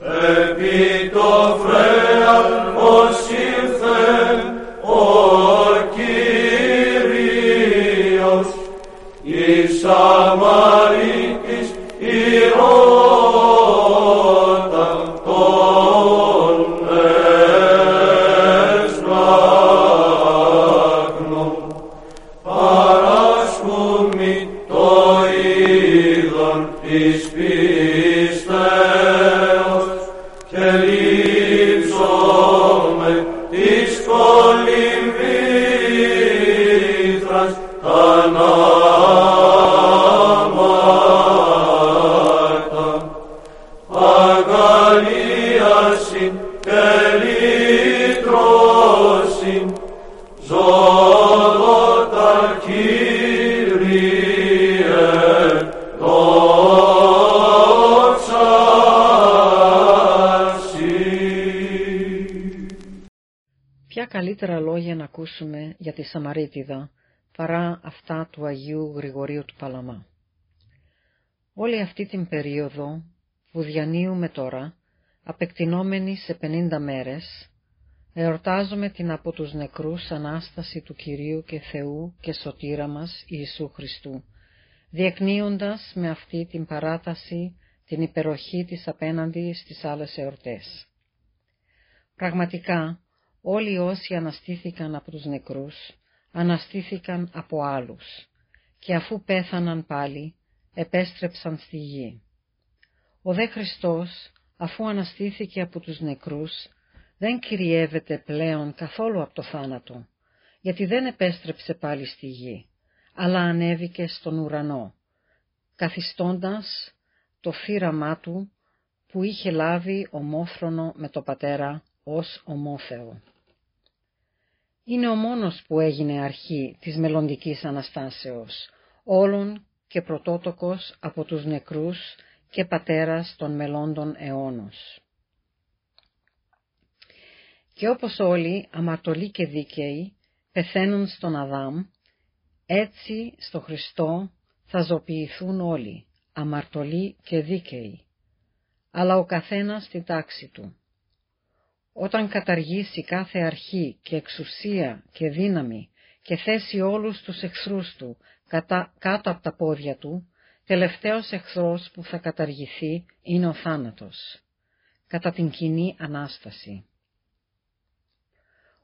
Επί το φρέας ήρθε ακούσουμε για τη Σαμαρίτιδα παρά αυτά του Αγίου Γρηγορίου του Παλαμά. Όλη αυτή την περίοδο που διανύουμε τώρα, απεκτηνόμενοι σε 50 μέρες, εορτάζουμε την από τους νεκρούς Ανάσταση του Κυρίου και Θεού και Σωτήρα μας Ιησού Χριστού, διεκνύοντας με αυτή την παράταση την υπεροχή της απέναντι στις άλλες εορτές. Πραγματικά, όλοι όσοι αναστήθηκαν από τους νεκρούς, αναστήθηκαν από άλλους και αφού πέθαναν πάλι, επέστρεψαν στη γη. Ο δε Χριστός, αφού αναστήθηκε από τους νεκρούς, δεν κυριεύεται πλέον καθόλου από το θάνατο, γιατί δεν επέστρεψε πάλι στη γη, αλλά ανέβηκε στον ουρανό, καθιστώντας το φύραμά του που είχε λάβει ομόφρονο με το Πατέρα ως ομόθεο. Είναι ο μόνος που έγινε αρχή της μελλοντικής Αναστάσεως, όλων και πρωτότοκος από τους νεκρούς και πατέρας των μελλόντων αιώνος. Και όπως όλοι, αμαρτωλοί και δίκαιοι, πεθαίνουν στον Αδάμ, έτσι στο Χριστό θα ζωποιηθούν όλοι, αμαρτωλοί και δίκαιοι, αλλά ο καθένας στη τάξη του. Όταν καταργήσει κάθε αρχή και εξουσία και δύναμη και θέσει όλους τους εχθρούς του κατά, κάτω από τα πόδια του, τελευταίος εχθρός που θα καταργηθεί είναι ο θάνατος, κατά την κοινή Ανάσταση.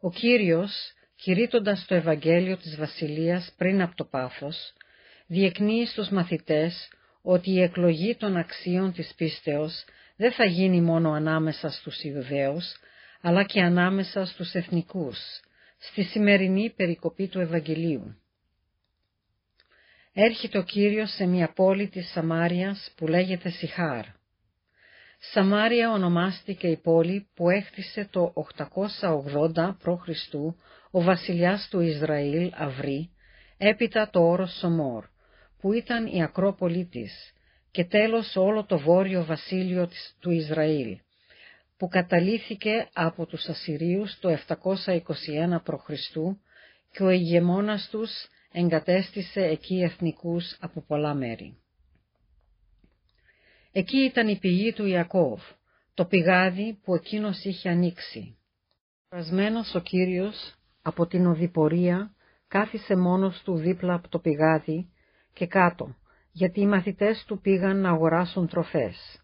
Ο Κύριος, κηρύττοντας το Ευαγγέλιο της Βασιλείας πριν από το πάθος, διεκνύει στους μαθητές ότι η εκλογή των αξίων της πίστεως δεν θα γίνει μόνο ανάμεσα στους Ιουδαίους, αλλά και ανάμεσα στους εθνικούς, στη σημερινή περικοπή του Ευαγγελίου. Έρχεται ο Κύριος σε μια πόλη της Σαμάριας που λέγεται Σιχάρ. Σαμάρια ονομάστηκε η πόλη που έχτισε το 880 π.Χ. ο βασιλιάς του Ισραήλ Αυρή, έπειτα το όρος Σομόρ, που ήταν η Ακρόπολη της, και τέλος όλο το βόρειο βασίλειο της, του Ισραήλ, που καταλήθηκε από τους Ασσυρίους το 721 π.Χ. και ο ηγεμόνας τους εγκατέστησε εκεί εθνικούς από πολλά μέρη. Εκεί ήταν η πηγή του Ιακώβ, το πηγάδι που εκείνος είχε ανοίξει. Πρασμένος ο Κύριος από την οδηπορία κάθισε μόνος του δίπλα από το πηγάδι και κάτω, γιατί οι μαθητές του πήγαν να αγοράσουν τροφές.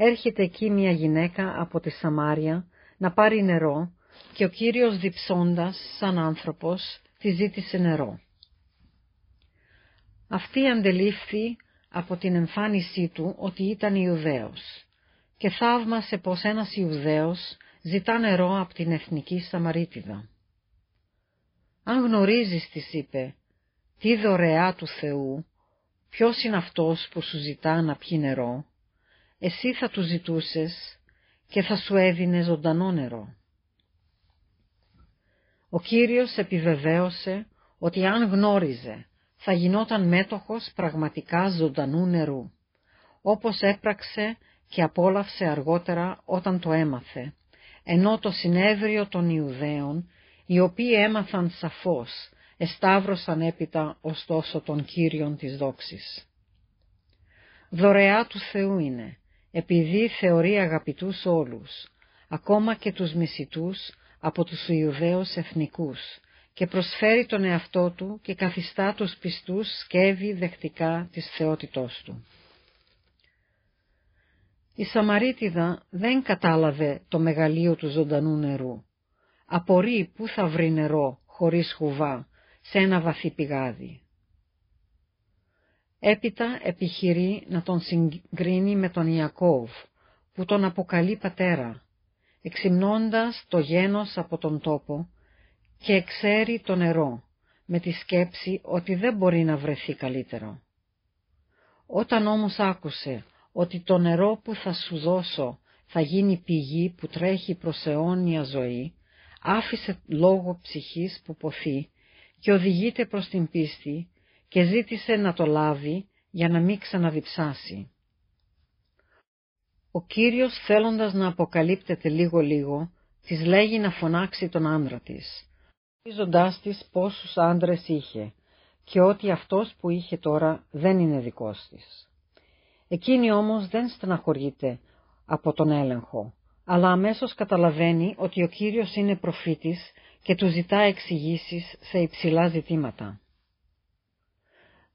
Έρχεται εκεί μια γυναίκα από τη Σαμάρια να πάρει νερό και ο Κύριος διψώντας σαν άνθρωπος τη ζήτησε νερό. Αυτή αντελήφθη από την εμφάνισή του ότι ήταν Ιουδαίος και θαύμασε πως ένας Ιουδαίος ζητά νερό από την εθνική Σαμαρίτιδα. «Αν γνωρίζεις», της είπε, «τι δωρεά του Θεού, ποιος είναι αυτός που σου ζητά να πιει νερό, εσύ θα τους ζητούσες και θα σου έδινε ζωντανό νερό». Ο Κύριος επιβεβαίωσε ότι αν γνώριζε θα γινόταν μέτοχος πραγματικά ζωντανού νερού, όπως έπραξε και απόλαυσε αργότερα όταν το έμαθε, ενώ το συνέδριο των Ιουδαίων, οι οποίοι έμαθαν σαφώς, εσταύρωσαν έπειτα ωστόσο των Κύριων της δόξης. Δωρεά του Θεού είναι, επειδή θεωρεί αγαπητούς όλους, ακόμα και τους μισητούς από τους Ιουδαίους εθνικούς, και προσφέρει τον εαυτό του και καθιστά τους πιστούς σκεύη δεκτικά της θεότητός του. Η Σαμαρίτιδα δεν κατάλαβε το μεγαλείο του ζωντανού νερού. Απορεί πού θα βρει νερό χωρίς χουβά σε ένα βαθύ πηγάδι. Έπειτα επιχειρεί να τον συγκρίνει με τον Ιακώβ που τον αποκαλεί πατέρα, εξυμνώντας το γένος από τον τόπο και εξέρει το νερό με τη σκέψη ότι δεν μπορεί να βρεθεί καλύτερο. Όταν όμως άκουσε ότι το νερό που θα σου δώσω θα γίνει πηγή που τρέχει προς αιώνια ζωή, άφησε λόγο ψυχής που ποθεί και οδηγείται προς την πίστη και ζήτησε να το λάβει για να μην ξαναδιψάσει. Ο Κύριος θέλοντας να αποκαλύπτεται λίγο-λίγο, της λέγει να φωνάξει τον άντρα της, Ίζοντάς της πόσους άντρες είχε και ότι αυτός που είχε τώρα δεν είναι δικός της. Εκείνη όμως δεν στεναχωρείται από τον έλεγχο, αλλά αμέσως καταλαβαίνει ότι ο Κύριος είναι προφήτης και του ζητά εξηγήσεις σε υψηλά ζητήματα.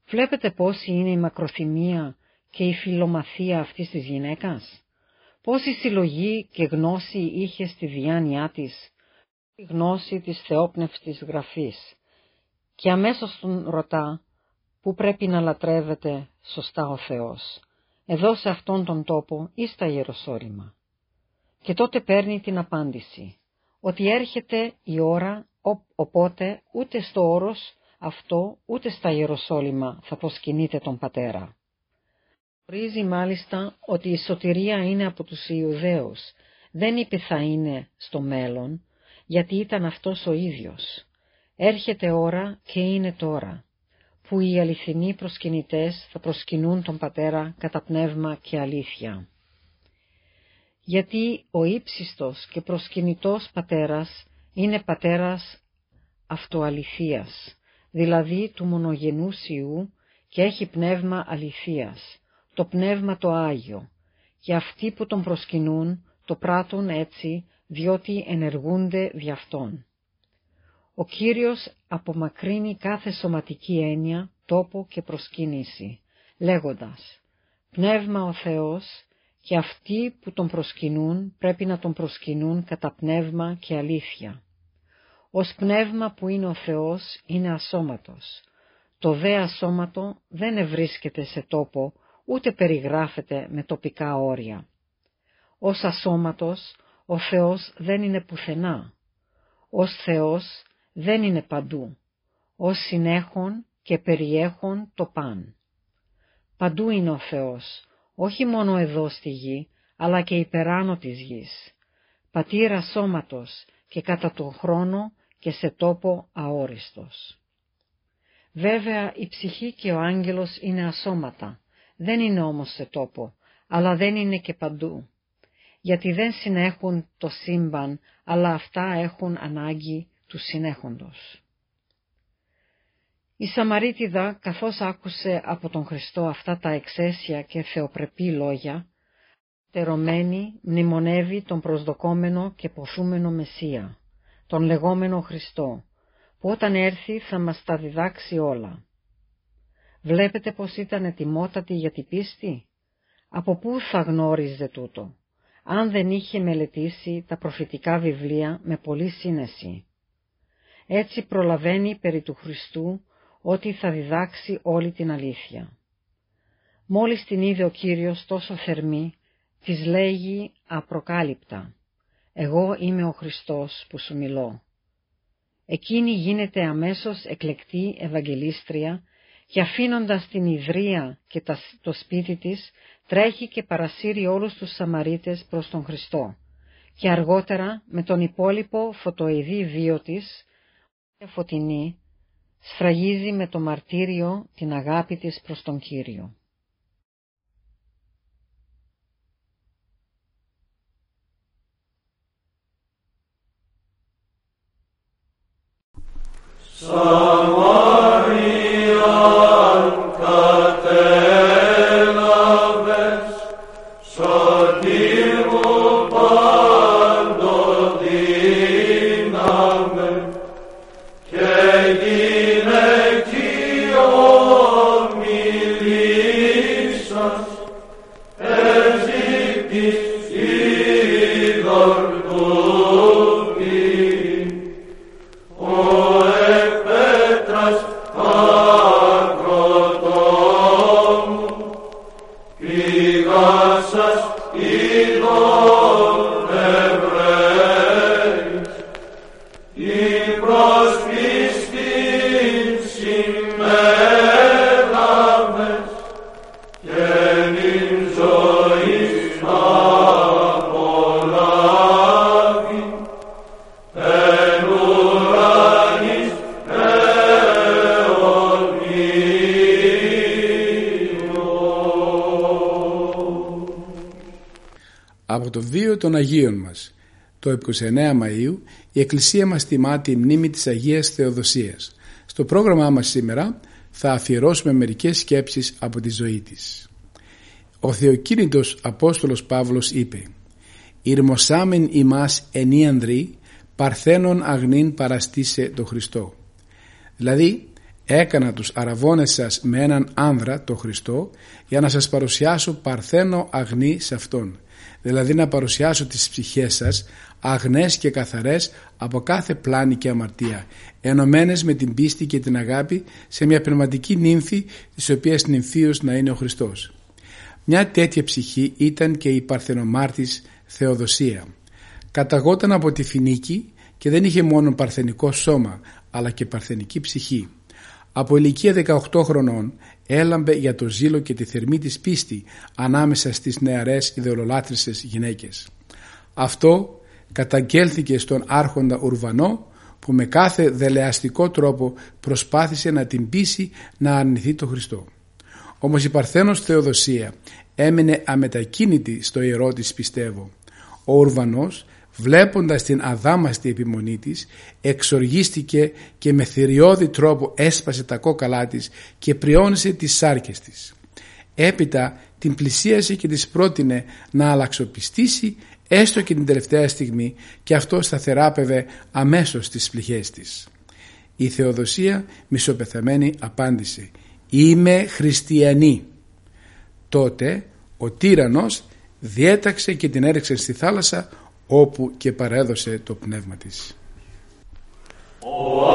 Βλέπετε πόση είναι η μακροθυμία και η φιλομαθία αυτής της γυναίκας; Πόση συλλογή και γνώση είχε στη διάνοιά της η γνώση της θεόπνευστης γραφής; Και αμέσως τον ρωτά που πρέπει να λατρεύεται σωστά ο Θεός, εδώ σε αυτόν τον τόπο ή στα Ιεροσόλυμα. Και τότε παίρνει την απάντηση, ότι έρχεται η ώρα οπότε ούτε στο όρος αυτό ούτε στα Ιεροσόλυμα θα προσκυνείτε τον Πατέρα. Ορίζει μάλιστα ότι η σωτηρία είναι από τους Ιουδαίους, δεν είπε θα είναι στο μέλλον, γιατί ήταν αυτός ο ίδιος. Έρχεται ώρα και είναι τώρα, που οι αληθινοί προσκυνητές θα προσκυνούν τον Πατέρα κατά πνεύμα και αλήθεια. Γιατί ο ύψιστος και προσκυνητός Πατέρας είναι Πατέρας αυτοαληθείας, δηλαδή του μονογενούς Ιού και έχει πνεύμα αληθείας, το πνεύμα το Άγιο, και αυτοί που τον προσκυνούν το πράττουν έτσι διότι ενεργούνται δι' αυτόν. Ο Κύριος απομακρύνει κάθε σωματική έννοια, τόπο και προσκύνηση, λέγοντας «Πνεύμα ο Θεός και αυτοί που τον προσκυνούν πρέπει να τον προσκυνούν κατά πνεύμα και αλήθεια. Ως πνεύμα που είναι ο Θεός είναι ασώματος. Το δε ασώματο δεν ευρίσκεται σε τόπο, ούτε περιγράφεται με τοπικά όρια. Ως ασώματος ο Θεός δεν είναι πουθενά. Ως Θεός δεν είναι παντού. Ως συνέχον και περιέχον το παν. Παντού είναι ο Θεός, όχι μόνο εδώ στη γη, αλλά και υπεράνω της γης. Πατήρας σώματος και κατά τον χρόνο και σε τόπο αόριστος. Βέβαια η ψυχή και ο άγγελος είναι ασώματα, δεν είναι όμως σε τόπο, αλλά δεν είναι και παντού γιατί δεν συνέχουν το σύμπαν, αλλά αυτά έχουν ανάγκη του συνέχοντος. Η Σαμαρίτιδα, καθώς άκουσε από τον Χριστό αυτά τα εξαίσια και θεοπρεπή λόγια, τερωμένη μνημονεύει τον προσδοκόμενο και ποθούμενο Μεσσία, τον λεγόμενο Χριστό, που όταν έρθει θα μας τα διδάξει όλα. Βλέπετε πως ήταν ετοιμότατη για την πίστη; Από πού θα γνώριζε τούτο, αν δεν είχε μελετήσει τα προφητικά βιβλία με πολλή σύνεση; Έτσι προλαβαίνει περί του Χριστού ότι θα διδάξει όλη την αλήθεια. Μόλις την είδε ο Κύριος τόσο θερμή, της λέγει απροκάλυπτα «Εγώ είμαι ο Χριστός που σου μιλώ». Εκείνη γίνεται αμέσως εκλεκτή Ευαγγελίστρια και αφήνοντας την ιδρία και το σπίτι της, τρέχει και παρασύρει όλους τους Σαμαρίτες προς τον Χριστό και αργότερα με τον υπόλοιπο φωτοειδή βίο της, φωτεινή, σφραγίζει με το μαρτύριο την αγάπη της προς τον Κύριο. Των Αγίων μας. Το 29 Μαΐου η Εκκλησία μας τιμά τη μνήμη της Αγίας Θεοδοσίας. Στο πρόγραμμά μας σήμερα θα αφιερώσουμε μερικές σκέψεις από τη ζωή της. Ο Θεοκίνητος Απόστολος Παύλος είπε «Ηρμοσάμεν ημάς ενίανδροι παρθένων αγνήν παραστήσε το Χριστό». Δηλαδή έκανα τους αραβώνες σας με έναν άνδρα, το Χριστό, για να σας παρουσιάσω παρθένο αγνή σε Αυτόν δηλαδή να παρουσιάσω τις ψυχές σας αγνές και καθαρές από κάθε πλάνη και αμαρτία, ενωμένες με την πίστη και την αγάπη σε μια πνευματική νύμφη της οποίας νυμφίος να είναι ο Χριστός. Μια τέτοια ψυχή ήταν και η παρθενομάρτης Θεοδοσία. Καταγόταν από τη Φινίκη και δεν είχε μόνο παρθενικό σώμα αλλά και παρθενική ψυχή. Από ηλικία 18 χρονών έλαμπε για το ζήλο και τη θερμή της πίστη ανάμεσα στις νεαρές ιδεολολάτρισσες γυναίκες. Αυτό καταγγέλθηκε στον άρχοντα Ουρβανό που με κάθε δελεαστικό τρόπο προσπάθησε να την πείσει να αρνηθεί το Χριστό. Όμως η Παρθένος Θεοδοσία έμεινε αμετακίνητη στο ιερό της πιστεύω. Ο Ουρβανός βλέποντας την αδάμαστη επιμονή της εξοργίστηκε και με θηριώδη τρόπο έσπασε τα κόκαλά της και πριόνισε τις σάρκες της. Έπειτα την πλησίασε και της πρότεινε να αλλαξοπιστήσει έστω και την τελευταία στιγμή και αυτό σταθεράπευε αμέσως τις πληγές της. Η Θεοδοσία μισοπεθαμένη απάντησε «Είμαι χριστιανή». Τότε ο τύρανος διέταξε και την έριξε στη θάλασσα όπου και παρέδωσε το πνεύμα της. Ο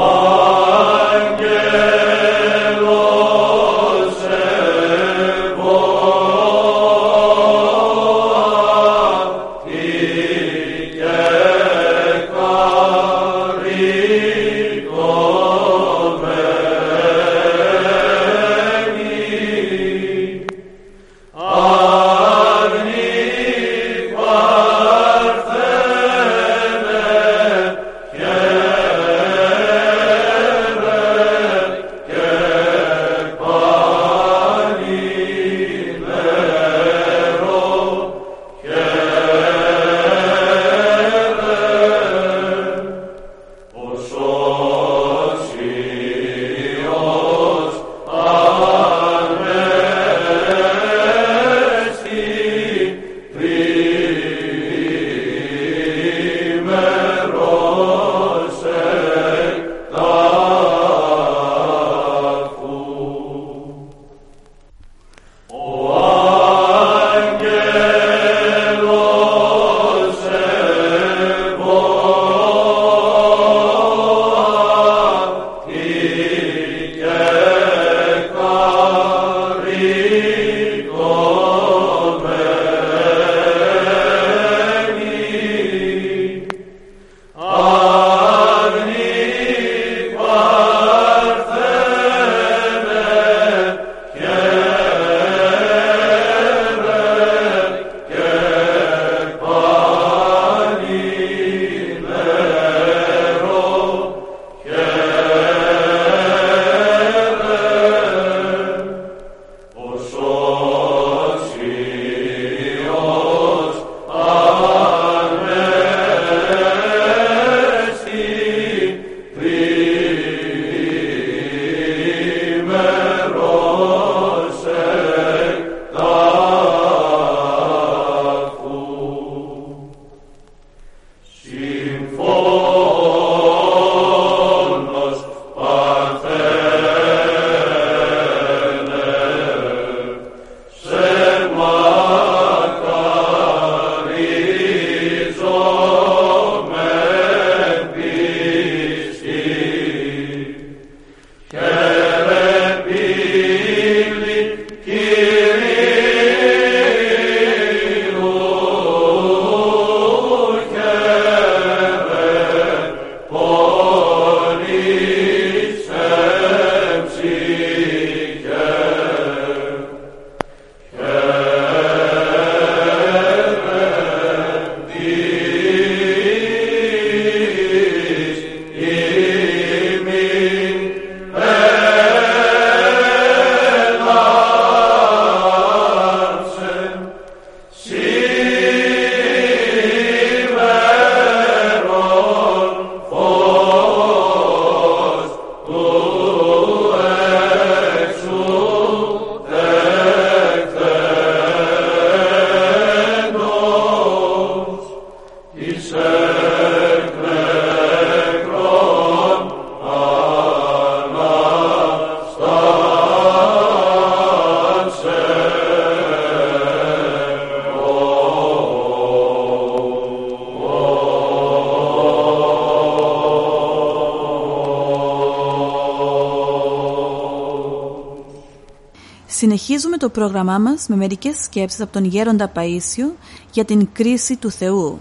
Συνεχίζουμε το πρόγραμμά μας με μερικές σκέψεις από τον Γέροντα Παΐσιο για την κρίση του Θεού.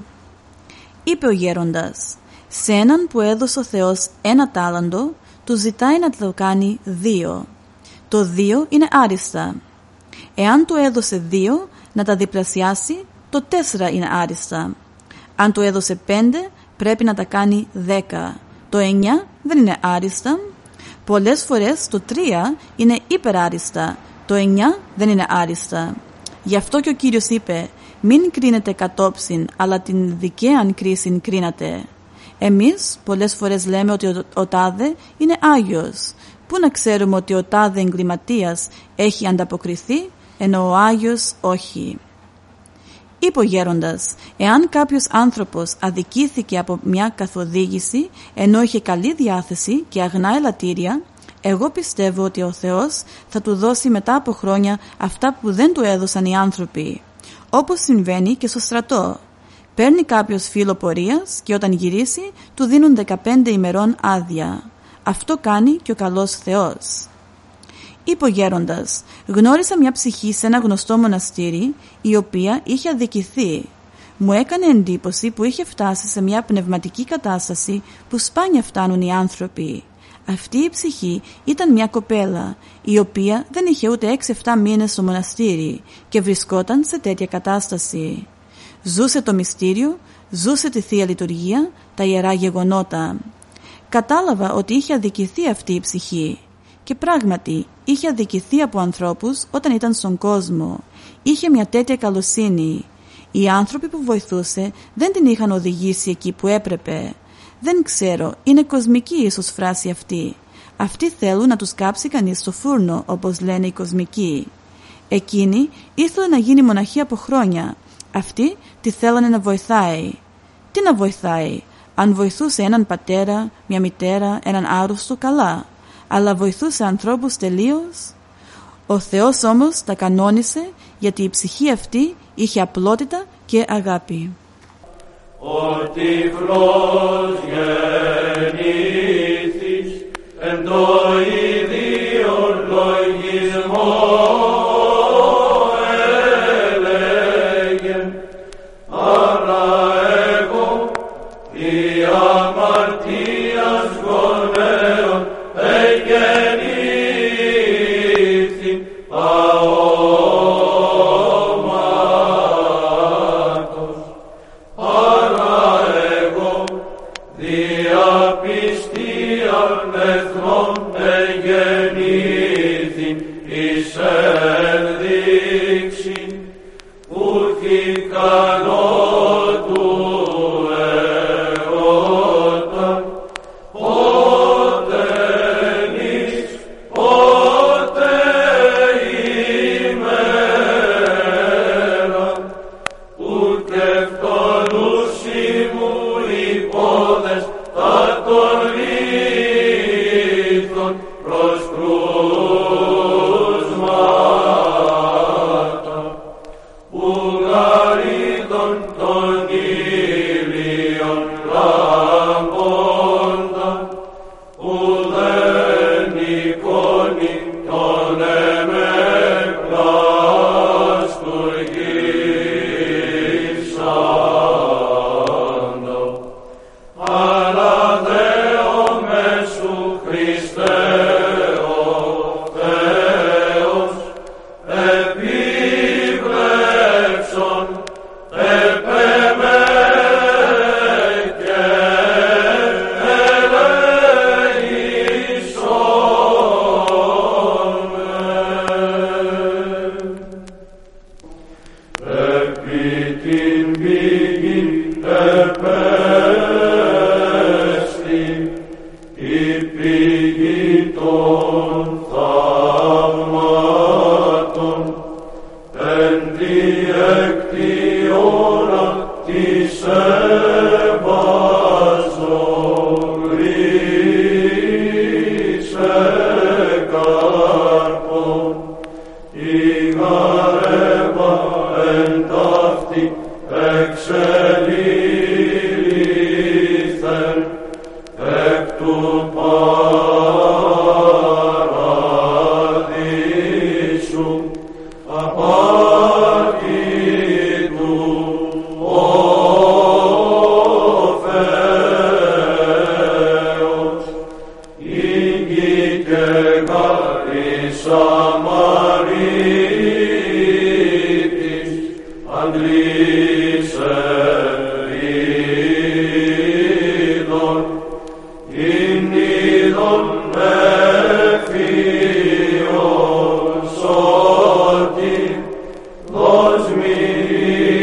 Είπε ο Γέροντας, σε έναν που έδωσε ο Θεός ένα τάλαντο, του ζητάει να το κάνει δύο. Το δύο είναι άριστα. Εάν του έδωσε δύο, να τα διπλασιάσει, το τέσσερα είναι άριστα. Αν του έδωσε πέντε, πρέπει να τα κάνει δέκα. Το εννιά δεν είναι άριστα. Πολλές φορές το τρία είναι υπεράριστα το 9 δεν είναι άριστα. Γι' αυτό και ο Κύριος είπε «Μην κρίνετε κατόψιν, αλλά την δικαίαν κρίση κρίνατε». Εμείς πολλές φορές λέμε ότι ο, ο τάδε είναι Άγιος. Πού να ξέρουμε ότι ο τάδε εγκληματίας έχει ανταποκριθεί, ενώ ο Άγιος όχι. Είπε ο γέροντας, εάν κάποιος άνθρωπος αδικήθηκε από μια καθοδήγηση ενώ είχε καλή διάθεση και αγνά ελαττήρια, εγώ πιστεύω ότι ο Θεός θα του δώσει μετά από χρόνια αυτά που δεν του έδωσαν οι άνθρωποι. Όπως συμβαίνει και στο στρατό. Παίρνει κάποιος φίλο πορείας και όταν γυρίσει του δίνουν 15 ημερών άδεια. Αυτό κάνει και ο καλός Θεός. Είπε ο γέροντας, γνώρισα μια ψυχή σε ένα γνωστό μοναστήρι η οποία είχε αδικηθεί. Μου έκανε εντύπωση που είχε φτάσει σε μια πνευματική κατάσταση που σπάνια φτάνουν οι άνθρωποι. Αυτή η ψυχή ήταν μια κοπέλα η οποία δεν είχε ούτε 6-7 μήνες στο μοναστήρι και βρισκόταν σε τέτοια κατάσταση. Ζούσε το μυστήριο, ζούσε τη Θεία Λειτουργία, τα Ιερά Γεγονότα. Κατάλαβα ότι είχε αδικηθεί αυτή η ψυχή και πράγματι είχε αδικηθεί από ανθρώπους όταν ήταν στον κόσμο. Είχε μια τέτοια καλοσύνη. Οι άνθρωποι που βοηθούσε δεν την είχαν οδηγήσει εκεί που έπρεπε. Δεν ξέρω, είναι κοσμική ίσως φράση αυτή. Αυτοί θέλουν να τους κάψει κανείς στο φούρνο, όπως λένε οι κοσμικοί. Εκείνη ήθελε να γίνει μοναχή από χρόνια. Αυτοί τη θέλανε να βοηθάει. Τι να βοηθάει, αν βοηθούσε έναν πατέρα, μια μητέρα, έναν άρρωστο, καλά. Αλλά βοηθούσε ανθρώπους τελείως. Ο Θεός όμως τα κανόνισε γιατί η ψυχή αυτή είχε απλότητα και αγάπη ο τυφλός Η μαρέβα εν. was me.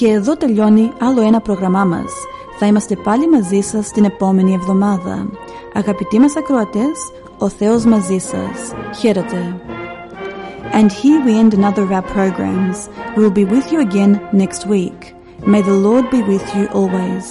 Και εδώ τελειώνει άλλο ένα πρόγραμμά μας. Θα είμαστε πάλι μαζί σας την επόμενη εβδομάδα. Αγαπητοί μας ακροατές, ο Θεός μαζί σας. Χαίρετε. And here we end another of our programs. We will be with you again next week. May the Lord be with you always.